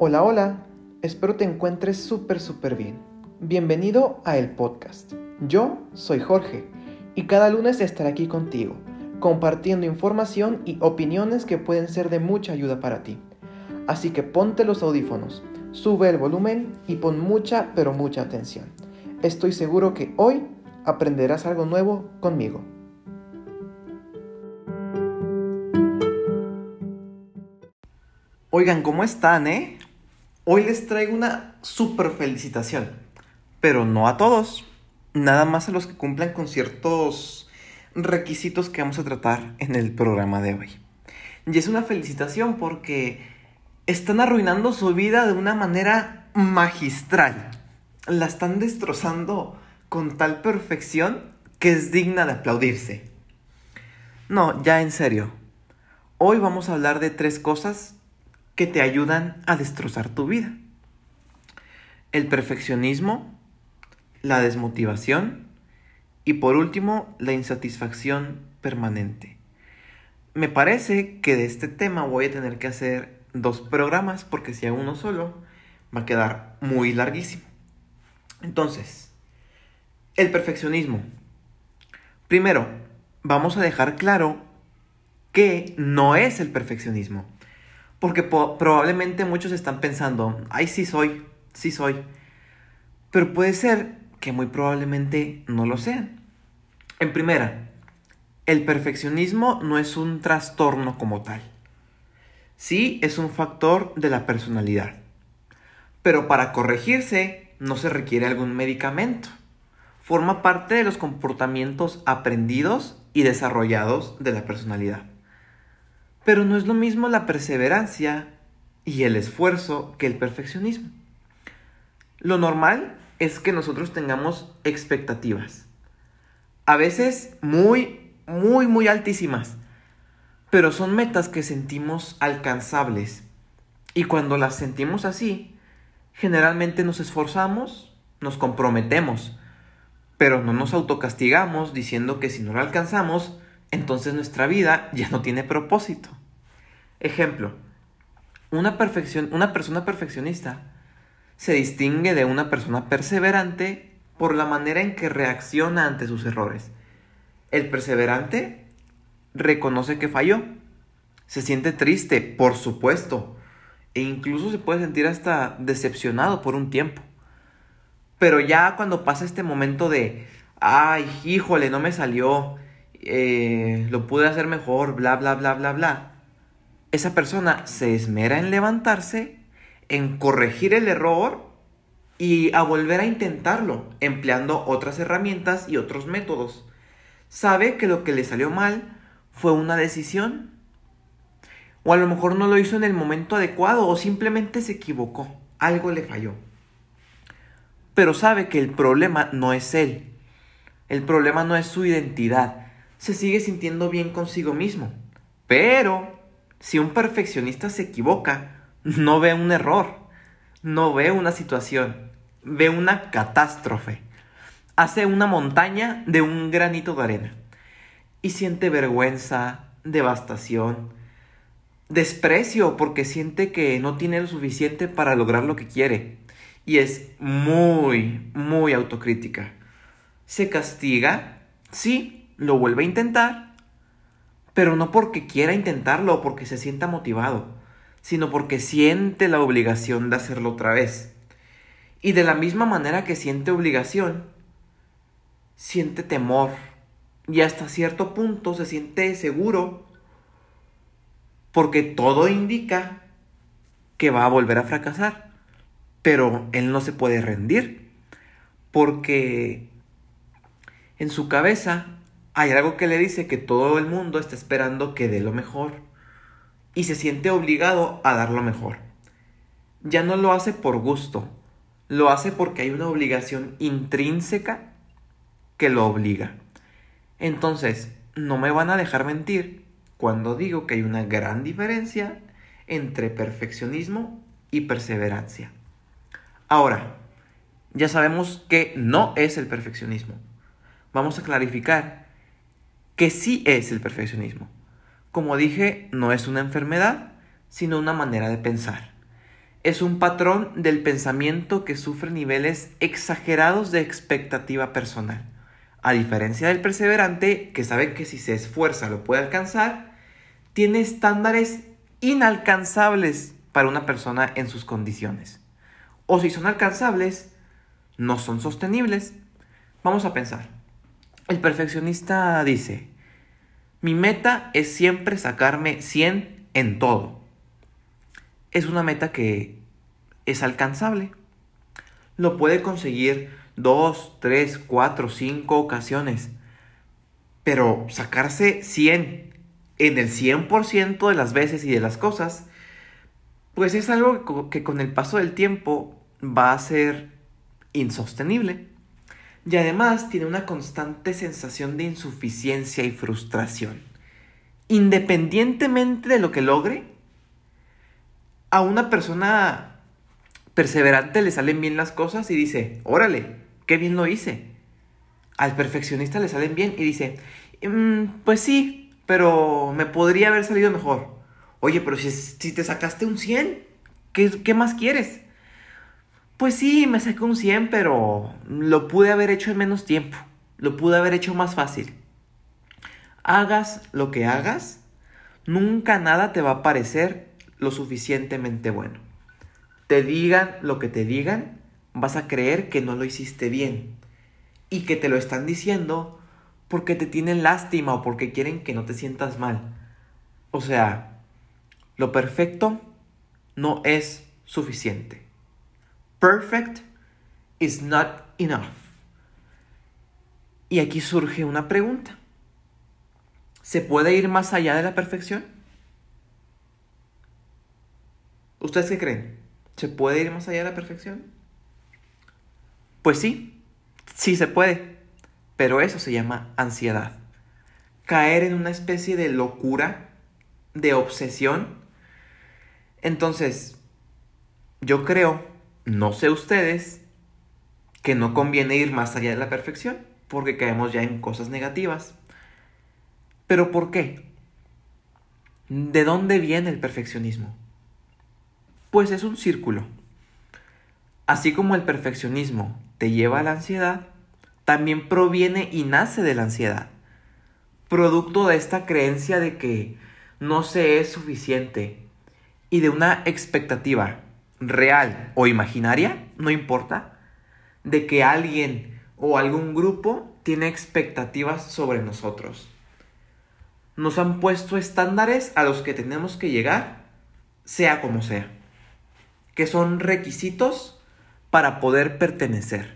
Hola, hola, espero te encuentres súper, súper bien. Bienvenido a el podcast. Yo soy Jorge y cada lunes estaré aquí contigo, compartiendo información y opiniones que pueden ser de mucha ayuda para ti. Así que ponte los audífonos, sube el volumen y pon mucha, pero mucha atención. Estoy seguro que hoy aprenderás algo nuevo conmigo. Oigan, ¿cómo están, eh? Hoy les traigo una super felicitación, pero no a todos, nada más a los que cumplan con ciertos requisitos que vamos a tratar en el programa de hoy. Y es una felicitación porque están arruinando su vida de una manera magistral. La están destrozando con tal perfección que es digna de aplaudirse. No, ya en serio. Hoy vamos a hablar de tres cosas que te ayudan a destrozar tu vida. El perfeccionismo, la desmotivación y por último la insatisfacción permanente. Me parece que de este tema voy a tener que hacer dos programas porque si hago uno solo va a quedar muy larguísimo. Entonces, el perfeccionismo. Primero, vamos a dejar claro que no es el perfeccionismo. Porque probablemente muchos están pensando, ay, sí soy, sí soy. Pero puede ser que muy probablemente no lo sean. En primera, el perfeccionismo no es un trastorno como tal. Sí es un factor de la personalidad. Pero para corregirse no se requiere algún medicamento. Forma parte de los comportamientos aprendidos y desarrollados de la personalidad. Pero no es lo mismo la perseverancia y el esfuerzo que el perfeccionismo. Lo normal es que nosotros tengamos expectativas. A veces muy, muy, muy altísimas. Pero son metas que sentimos alcanzables. Y cuando las sentimos así, generalmente nos esforzamos, nos comprometemos. Pero no nos autocastigamos diciendo que si no lo alcanzamos, entonces nuestra vida ya no tiene propósito. Ejemplo, una, una persona perfeccionista se distingue de una persona perseverante por la manera en que reacciona ante sus errores. El perseverante reconoce que falló, se siente triste, por supuesto, e incluso se puede sentir hasta decepcionado por un tiempo. Pero ya cuando pasa este momento de, ay, híjole, no me salió, eh, lo pude hacer mejor, bla, bla, bla, bla, bla. Esa persona se esmera en levantarse, en corregir el error y a volver a intentarlo, empleando otras herramientas y otros métodos. Sabe que lo que le salió mal fue una decisión. O a lo mejor no lo hizo en el momento adecuado o simplemente se equivocó, algo le falló. Pero sabe que el problema no es él, el problema no es su identidad, se sigue sintiendo bien consigo mismo. Pero, si un perfeccionista se equivoca, no ve un error, no ve una situación, ve una catástrofe. Hace una montaña de un granito de arena. Y siente vergüenza, devastación, desprecio porque siente que no tiene lo suficiente para lograr lo que quiere. Y es muy, muy autocrítica. Se castiga, sí, lo vuelve a intentar, pero no porque quiera intentarlo o porque se sienta motivado, sino porque siente la obligación de hacerlo otra vez. Y de la misma manera que siente obligación, siente temor y hasta cierto punto se siente seguro porque todo indica que va a volver a fracasar. Pero él no se puede rendir porque en su cabeza hay algo que le dice que todo el mundo está esperando que dé lo mejor y se siente obligado a dar lo mejor. Ya no lo hace por gusto, lo hace porque hay una obligación intrínseca que lo obliga. Entonces, no me van a dejar mentir cuando digo que hay una gran diferencia entre perfeccionismo y perseverancia. Ahora, ya sabemos que no es el perfeccionismo. Vamos a clarificar que sí es el perfeccionismo. Como dije, no es una enfermedad, sino una manera de pensar. es un patrón del pensamiento que sufre niveles exagerados de expectativa personal. A diferencia del perseverante, que sabe que si se esfuerza lo puede alcanzar, tiene estándares inalcanzables para una persona en sus condiciones. O si son alcanzables, no son sostenibles. Vamos a pensar. El perfeccionista dice, mi meta es siempre sacarme 100 en todo. Es una meta que es alcanzable. Lo puede conseguir dos, tres, cuatro, cinco ocasiones. Pero sacarse 100 en el 100% de las veces y de las cosas, pues es algo que con el paso del tiempo va a ser insostenible. Y además tiene una constante sensación de insuficiencia y frustración. Independientemente de lo que logre, a una persona perseverante le salen bien las cosas y dice, órale, qué bien lo hice. Al perfeccionista le salen bien y dice, mm, pues sí, pero me podría haber salido mejor. Oye, pero si, te sacaste un 100, ¿qué, ¿qué más quieres? Pues sí, me saqué un 100, pero lo pude haber hecho en menos tiempo. Lo pude haber hecho más fácil. Hagas lo que hagas, nunca nada te va a parecer lo suficientemente bueno. Te digan lo que te digan, vas a creer que no lo hiciste bien. Y que te lo están diciendo porque te tienen lástima o porque quieren que no te sientas mal. O sea, lo perfecto no es suficiente. Perfect is not enough. Y aquí surge una pregunta. ¿Se puede ir más allá de la perfección? ¿Ustedes qué creen? ¿Se puede ir más allá de la perfección? Pues sí, sí se puede, pero eso se llama ansiedad. Caer en una especie de locura, de obsesión. Entonces, yo creo no sé ustedes que no conviene ir más allá de la perfección, porque caemos ya en cosas negativas. Pero ¿por qué? ¿De dónde viene el perfeccionismo? Pues es un círculo. Así como el perfeccionismo te lleva a la ansiedad, también proviene y nace de la ansiedad. Producto de esta creencia de que no se es suficiente y de una expectativa real o imaginaria, no importa, de que alguien o algún grupo tiene expectativas sobre nosotros. Nos han puesto estándares a los que tenemos que llegar, sea como sea, que son requisitos para poder pertenecer.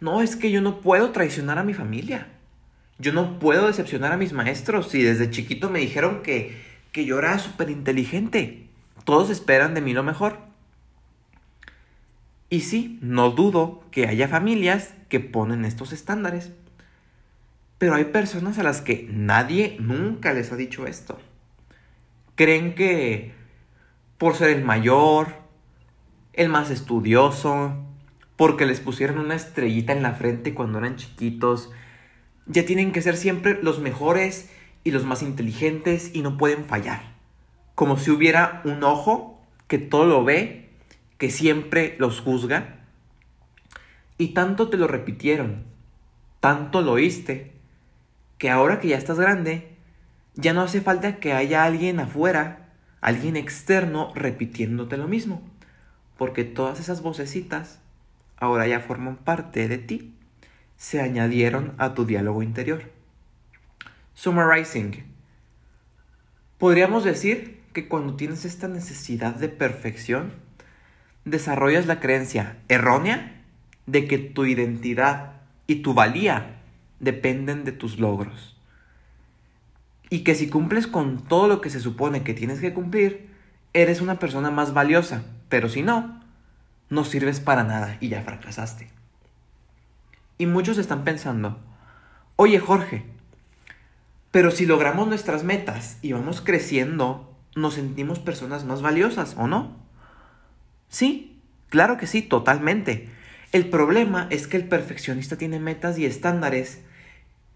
No, es que yo no puedo traicionar a mi familia. Yo no puedo decepcionar a mis maestros si desde chiquito me dijeron que, que yo era súper inteligente. Todos esperan de mí lo mejor. Y sí, no dudo que haya familias que ponen estos estándares. Pero hay personas a las que nadie nunca les ha dicho esto. Creen que por ser el mayor, el más estudioso, porque les pusieron una estrellita en la frente cuando eran chiquitos, ya tienen que ser siempre los mejores y los más inteligentes y no pueden fallar. Como si hubiera un ojo que todo lo ve que siempre los juzga? Y tanto te lo repitieron, tanto lo oíste, que ahora que ya estás grande, ya no hace falta que haya alguien afuera, alguien externo repitiéndote lo mismo, porque todas esas vocecitas ahora ya forman parte de ti, se añadieron a tu diálogo interior. Summarizing. Podríamos decir que cuando tienes esta necesidad de perfección, desarrollas la creencia errónea de que tu identidad y tu valía dependen de tus logros. Y que si cumples con todo lo que se supone que tienes que cumplir, eres una persona más valiosa. Pero si no, no sirves para nada y ya fracasaste. Y muchos están pensando, oye Jorge, pero si logramos nuestras metas y vamos creciendo, nos sentimos personas más valiosas, ¿o no? Sí, claro que sí, totalmente. El problema es que el perfeccionista tiene metas y estándares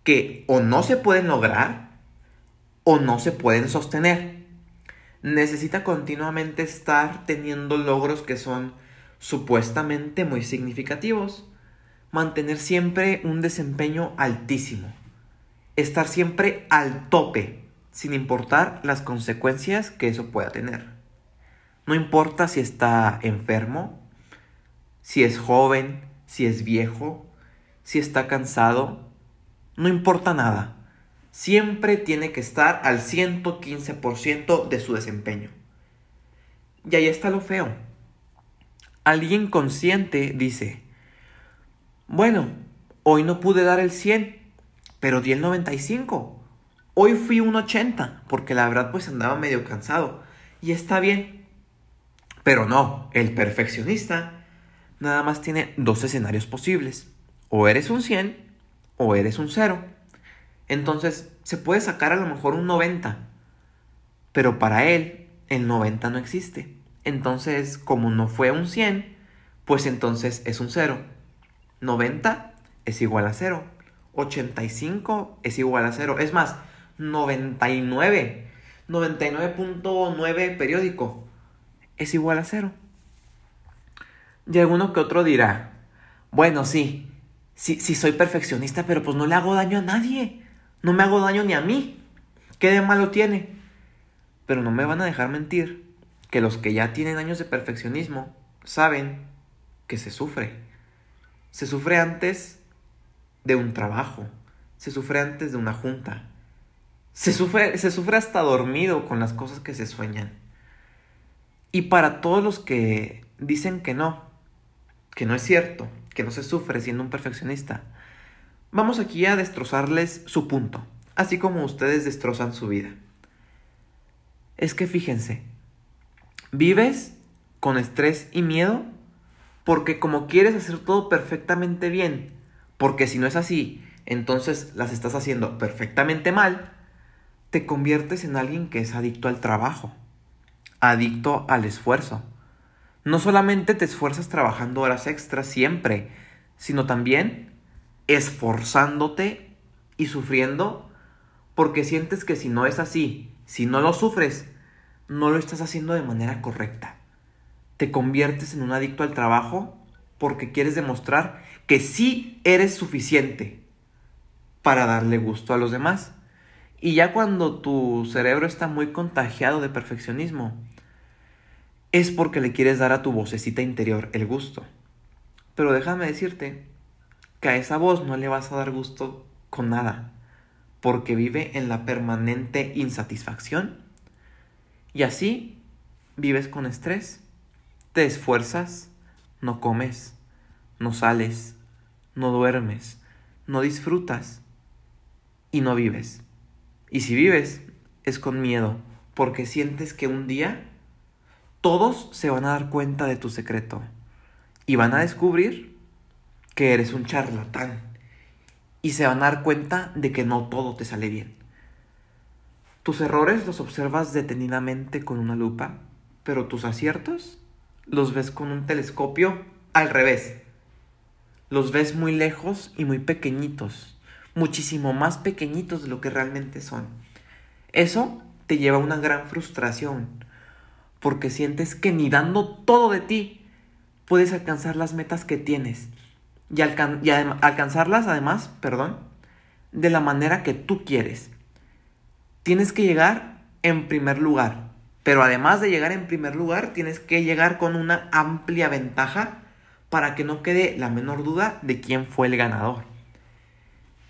que o no se pueden lograr o no se pueden sostener. necesita continuamente estar teniendo logros que son supuestamente muy significativos, mantener siempre un desempeño altísimo, estar siempre al tope, sin importar las consecuencias que eso pueda tener. No importa si está enfermo, si es joven, si es viejo, si está cansado, no importa nada. Siempre tiene que estar al 115% de su desempeño. Y ahí está lo feo Alguien consciente dice, bueno, hoy no pude dar el 100, pero di el 95. Hoy fui un 80, porque la verdad pues andaba medio cansado. Y está bien. Pero no, el perfeccionista nada más tiene dos escenarios posibles. O eres un 100 o eres un 0. Entonces se puede sacar a lo mejor un 90. Pero para él el 90 no existe. Entonces, como no fue un 100, pues entonces es un 0. 90 es igual a 0. 85 es igual a 0. Es más, 99. 99.9 periódico es igual a 0. Y alguno que otro dirá, bueno, sí, sí, sí soy perfeccionista, pero pues no le hago daño a nadie. No me hago daño ni a mí. ¿Qué de malo tiene? Pero no me van a dejar mentir que los que ya tienen años de perfeccionismo saben que se sufre. Se sufre antes de un trabajo, se sufre antes de una junta, se sufre, se sufre hasta dormido con las cosas que se sueñan. Y para todos los que dicen que no, que no es cierto, que no se sufre siendo un perfeccionista, vamos aquí a destrozarles su punto, así como ustedes destrozan su vida. Es que fíjense, Vives con estrés y miedo porque como quieres hacer todo perfectamente bien, porque si no es así, entonces las estás haciendo perfectamente mal, te conviertes en alguien que es adicto al trabajo, adicto al esfuerzo. No solamente te esfuerzas trabajando horas extras siempre, sino también esforzándote y sufriendo porque sientes que si no es así, si no lo sufres, no lo estás haciendo de manera correcta. Te conviertes en un adicto al trabajo porque quieres demostrar que sí eres suficiente para darle gusto a los demás. Y ya cuando tu cerebro está muy contagiado de perfeccionismo, es porque le quieres dar a tu vocecita interior el gusto. Pero déjame decirte que a esa voz no le vas a dar gusto con nada, porque vive en la permanente insatisfacción y así vives con estrés, te esfuerzas, no comes, no sales, no duermes, no disfrutas y no vives. Y si vives, es con miedo, porque sientes que un día todos se van a dar cuenta de tu secreto y van a descubrir que eres un charlatán y se van a dar cuenta de que no todo te sale bien. Tus errores los observas detenidamente con una lupa, pero tus aciertos los ves con un telescopio al revés. Los ves muy lejos y muy pequeñitos, muchísimo más pequeñitos de lo que realmente son. Eso te lleva a una gran frustración, porque sientes que ni dando todo de ti puedes alcanzar las metas que tienes y, alcanzarlas además, perdón, de la manera que tú quieres tienes que llegar en primer lugar. Pero además de llegar en primer lugar, tienes que llegar con una amplia ventaja para que no quede la menor duda de quién fue el ganador.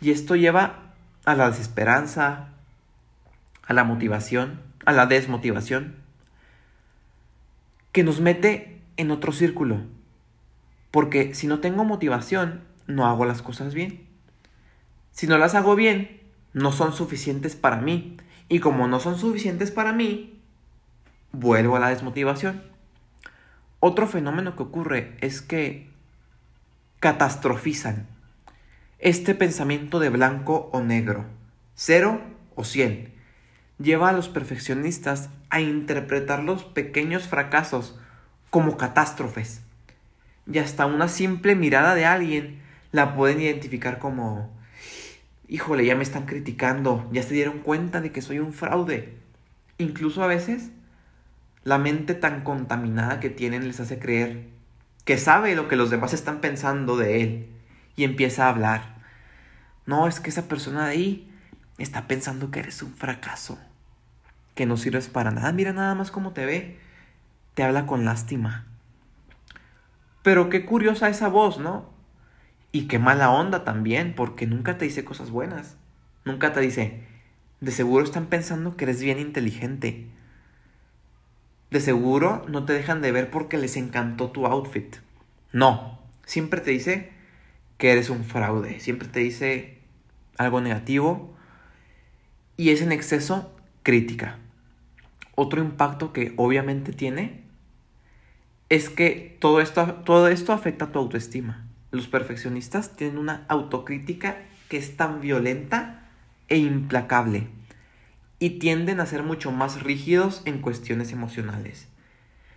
Y esto lleva a la desesperanza, a la motivación, a la desmotivación, que nos mete en otro círculo. Porque si no tengo motivación, no hago las cosas bien. Si no las hago bien, no son suficientes para mí. Y como no son suficientes para mí, vuelvo a la desmotivación. Otro fenómeno que ocurre es que catastrofizan este pensamiento de blanco o negro, cero o cien. Lleva a los perfeccionistas a interpretar los pequeños fracasos como catástrofes. Y hasta una simple mirada de alguien la pueden identificar como híjole, ya me están criticando, ya se dieron cuenta de que soy un fraude. Incluso a veces La mente tan contaminada que tienen les hace creer que sabe lo que los demás están pensando de él y empieza a hablar. No, es que esa persona de ahí está pensando que eres un fracaso, que no sirves para nada. Mira nada más cómo te ve. Te habla con lástima. Pero qué curiosa esa voz, ¿no? Y qué mala onda también, porque nunca te dice cosas buenas. Nunca te dice, de seguro están pensando que eres bien inteligente. De seguro no te dejan de ver porque les encantó tu outfit. No, siempre te dice que eres un fraude. Siempre te dice algo negativo. Y es en exceso crítica. Otro impacto que obviamente tiene es que todo esto, todo esto afecta a tu autoestima. Los perfeccionistas tienen una autocrítica que es tan violenta e implacable y tienden a ser mucho más rígidos en cuestiones emocionales.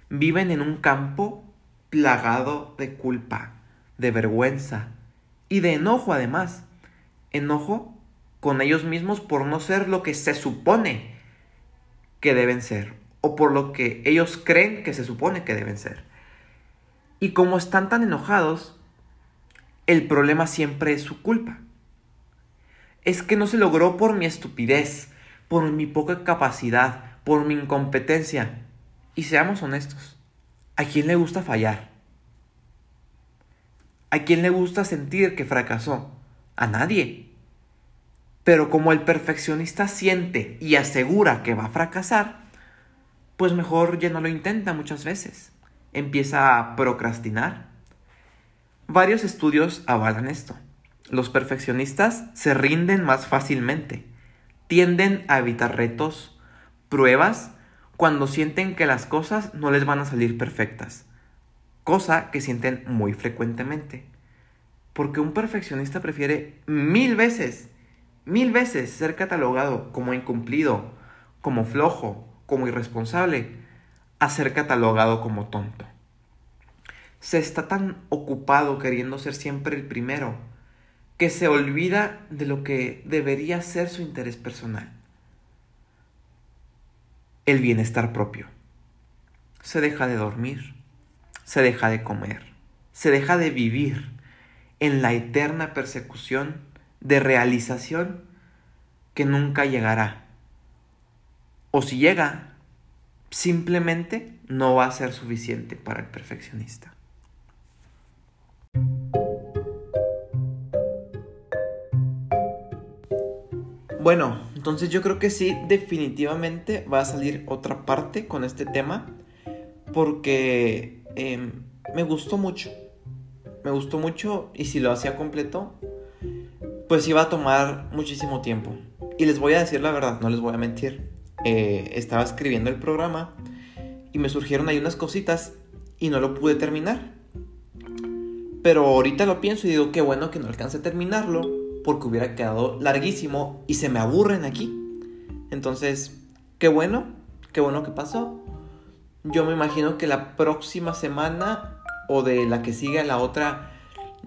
Viven en un campo plagado de culpa, de vergüenza y de enojo además. Enojo con ellos mismos por no ser lo que se supone que deben ser o por lo que ellos creen que se supone que deben ser. Y como están tan enojados, el problema siempre es su culpa. Es que no se logró por mi estupidez, por mi poca capacidad, por mi incompetencia. Y seamos honestos, ¿a quién le gusta fallar? ¿A quién le gusta sentir que fracasó? A nadie. Pero como el perfeccionista siente y asegura que va a fracasar, pues mejor ya no lo intenta muchas veces. Empieza a procrastinar. Varios estudios avalan esto. Los perfeccionistas se rinden más fácilmente. Tienden a evitar retos, pruebas, cuando sienten que las cosas no les van a salir perfectas. Cosa que sienten muy frecuentemente. Porque un perfeccionista prefiere mil veces, mil veces ser catalogado como incumplido, como flojo, como irresponsable a ser catalogado como tonto. Se está tan ocupado queriendo ser siempre el primero que se olvida de lo que debería ser su interés personal. El bienestar propio. Se deja de dormir, se deja de comer, se deja de vivir en la eterna persecución de realización que nunca llegará o si llega, simplemente no va a ser suficiente para el perfeccionista. Bueno, entonces yo creo que sí, definitivamente va a salir otra parte con este tema porque em, me gustó mucho. Me gustó mucho y si lo hacía completo, pues iba a tomar muchísimo tiempo. Y les voy a decir la verdad, no les voy a mentir. Eh, estaba escribiendo el programa y me surgieron ahí unas cositas y no lo pude terminar. Pero ahorita lo pienso y digo, qué bueno que no alcance a terminarlo porque hubiera quedado larguísimo y se me aburren aquí. Entonces, qué bueno, qué bueno que pasó. Yo me imagino que la próxima semana o de la que siga la otra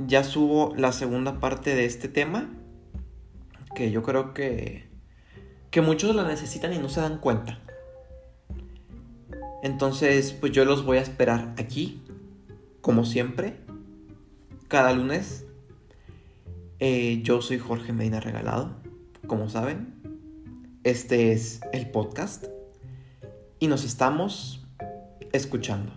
ya subo la segunda parte de este tema. Que yo creo que que muchos la necesitan y no se dan cuenta. Entonces, pues yo los voy a esperar aquí, como siempre, cada lunes. Eh, yo soy Jorge Medina Regalado, como saben. Este es el podcast y nos estamos escuchando.